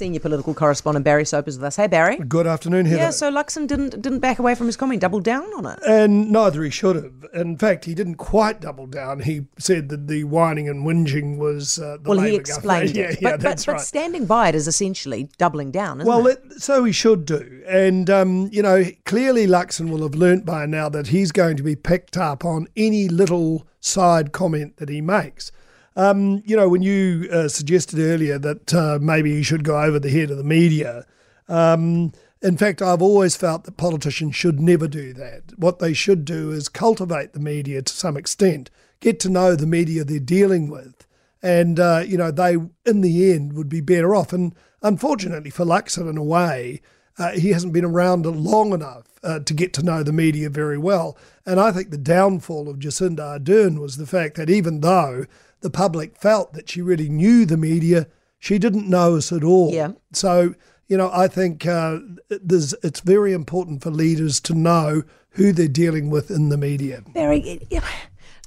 Senior political correspondent Barry Soper is with us. Hey, Barry. Good afternoon, Heather. Yeah, so Luxon didn't didn't back away from his comment, doubled down on it. and neither he should have. In fact, he didn't quite double down. He said that the whining and whinging was uh, the Well, he explained government. it. Yeah, yeah, but, that's but, right. but standing by it is essentially doubling down, isn't Well, it? it, so he should do. And, um, you know, clearly Luxon will have learnt by now that he's going to be picked up on any little side comment that he makes. Um, you know, when you uh, suggested earlier that uh, maybe he should go over the head of the media, um, in fact, I've always felt that politicians should never do that. What they should do is cultivate the media to some extent, get to know the media they're dealing with, and uh, you know they, in the end, would be better off. And unfortunately for Luxon, in a way, uh, he hasn't been around long enough uh, to get to know the media very well. And I think the downfall of Jacinda Ardern was the fact that even though the public felt that she really knew the media, she didn't know us at all. Yeah. So, you know, I think uh, there's, it's very important for leaders to know who they're dealing with in the media. Barry, yeah,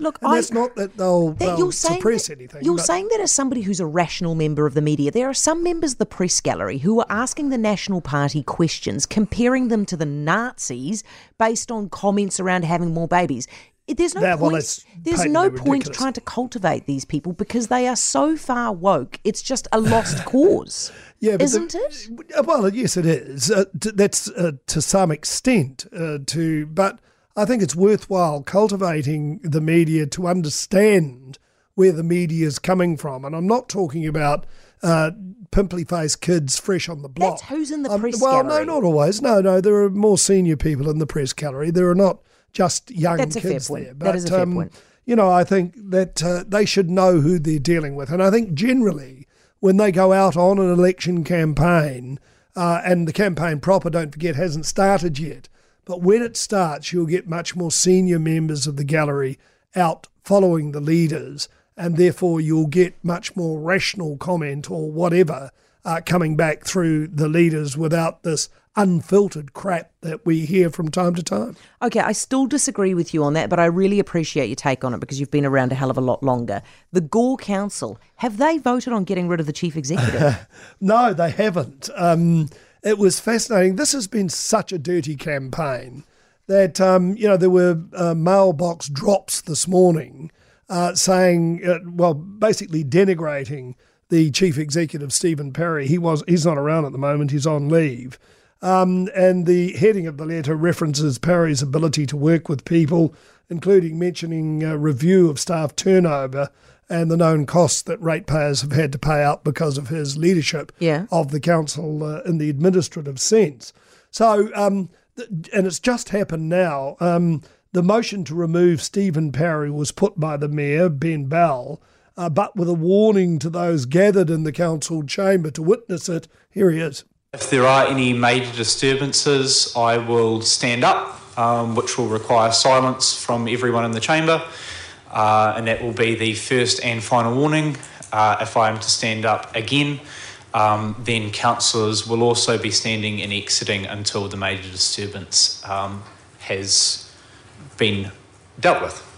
look, And I, that's not that they'll, that they'll suppress that, anything. You're but- saying that as somebody who's a rational member of the media, there are some members of the press gallery who are asking the National Party questions, comparing them to the Nazis based on comments around having more babies. It- There's no That- point. that's there's no point trying to cultivate these people because they are so far woke. It's just a lost cause, Yeah, isn't it? Uh, Well, yes, it is. Uh, that's uh, to some extent uh, to, but I think it's worthwhile cultivating the media to understand where the media is coming from, and I'm not talking about uh, pimply faced kids fresh on the block. That's who's in the Um, press well, gallery. no, not always. No, no, there are more senior people in the press gallery. There are not just young That's kids there. That is a fair point. You know, I think that uh, they should know who they're dealing with, and I think generally when they go out on an election campaign, uh, and the campaign proper, don't forget, hasn't started yet. But when it starts, you'll get much more senior members of the gallery out following the leaders, and therefore you'll get much more rational comment or whatever uh, coming back through the leaders without this unfiltered crap that we hear from time to time. Okay, I still disagree with you on that, but I really appreciate your take on it because you've been around a hell of a lot longer. The Gore Council, have they voted on getting rid of the chief executive? No, they haven't. Um, it was fascinating. This has been such a dirty campaign that, um, you know, there were uh, mailbox drops this morning uh, saying, uh, well, basically denigrating the chief executive, Stephen Parry. He was he's not around at the moment. He's on leave. Um, and the heading of the letter references Parry's ability to work with people, including mentioning a review of staff turnover and the known costs that ratepayers have had to pay out because of his leadership Yeah. of the council uh, in the administrative sense. So, um, th- and it's just happened now. Um, the motion to remove Stephen Parry was put by the mayor, Ben Bell, uh, but with a warning to those gathered in the council chamber to witness it. Here he is. If there are any major disturbances, I will stand up, um, which will require silence from everyone in the chamber, uh, and that will be the first and final warning. Uh, if I am to stand up again, um, then councillors will also be standing and exiting until the major disturbance um, has been dealt with.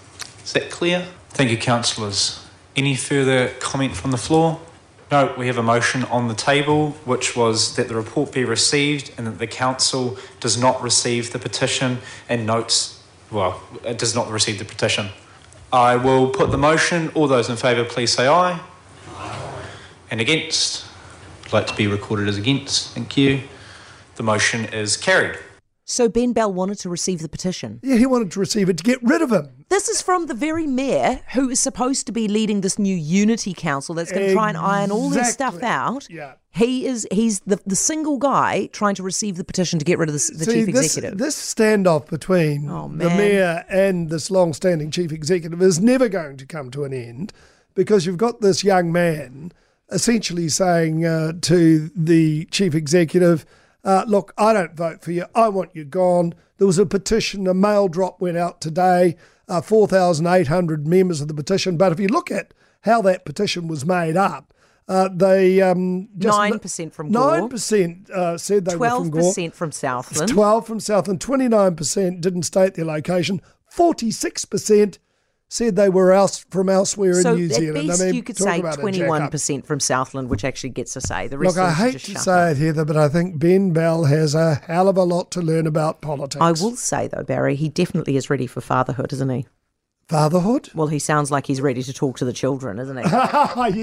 Is that clear? Thank you, councillors. Any further comment from the floor? No, we have a motion on the table, which was that the report be received and that the council does not receive the petition and notes, well, it does not receive the petition. I will put the motion. All those in favour, please say aye. aye. And against? I'd like to be recorded as against. Thank you. The motion is carried. So Ben Bell wanted to receive the petition. Yeah, he wanted to receive it to get rid of him. This is from the very mayor who is supposed to be leading this new unity council that's going to try and iron all this stuff out. Yeah. He is he's the, the single guy trying to receive the petition to get rid of the, the See, chief this, executive. This standoff between Oh, the mayor and this long-standing chief executive is never going to come to an end because you've got this young man essentially saying uh, to the chief executive, uh, "Look, I don't vote for you. I want you gone." There was a petition. A mail drop went out today. Uh, Four thousand eight hundred members of the petition. But if you look at how that petition was made up. Uh, they um, 9% from Gore. Nine percent uh, said they were Twelve from Gore. percent from Southland. 12 from Southland, 29% didn't state their location, 46% said they were else from elsewhere So in New Zealand. I mean, you could say about a twenty jack-up. one percent from Southland, which actually gets a say. The rest Look, I hate to say up. it, Heather, but I think Ben Bell has a hell of a lot to learn about politics. I will say though, Barry, he definitely is ready for fatherhood, isn't he? Fatherhood? Well, he sounds like he's ready to talk to the children, isn't he?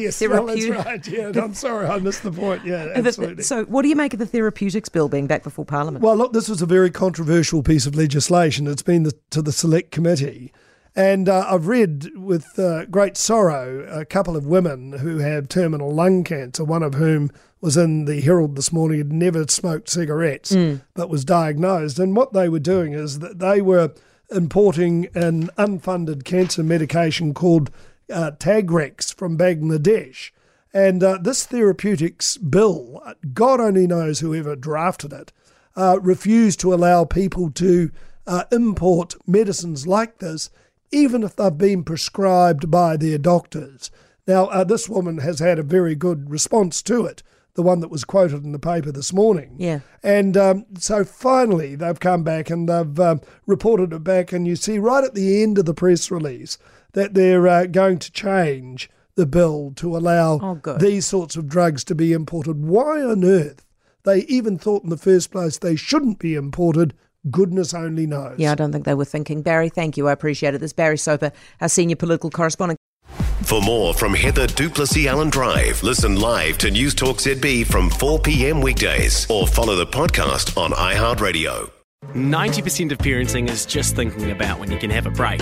yes, well, that's right. Yeah, I'm sorry, I missed the point. Yeah, absolutely. so, what do you make of the therapeutics bill being back before Parliament? Well, look, this was a very controversial piece of legislation. It's been the, to the select committee. And uh, I've read with uh, great sorrow a couple of women who have terminal lung cancer, one of whom was in the Herald this morning, had never smoked cigarettes, but was diagnosed. And what they were doing is that they were importing an unfunded cancer medication called uh, Tagrix from Bangladesh. And uh, this therapeutics bill, God only knows whoever drafted it, uh, refused to allow people to uh, import medicines like this, even if they've been prescribed by their doctors. Now, uh, this woman has had a very good response to it, the one that was quoted in the paper this morning. Yeah. And um, so finally, they've come back and they've um, reported it back. And you see right at the end of the press release that they're uh, going to change the bill to allow Oh, these sorts of drugs to be imported. Why on earth they even thought in the first place they shouldn't be imported, goodness only knows. yeah, I don't think they were thinking. Barry, thank you. I appreciate it. This is Barry Soper, our senior political correspondent. For more from Heather du Plessis-Allen Drive, listen live to Newstalk ZB from 4 p.m. weekdays or follow the podcast on iHeartRadio. 90% of parenting is just thinking about when you can have a break.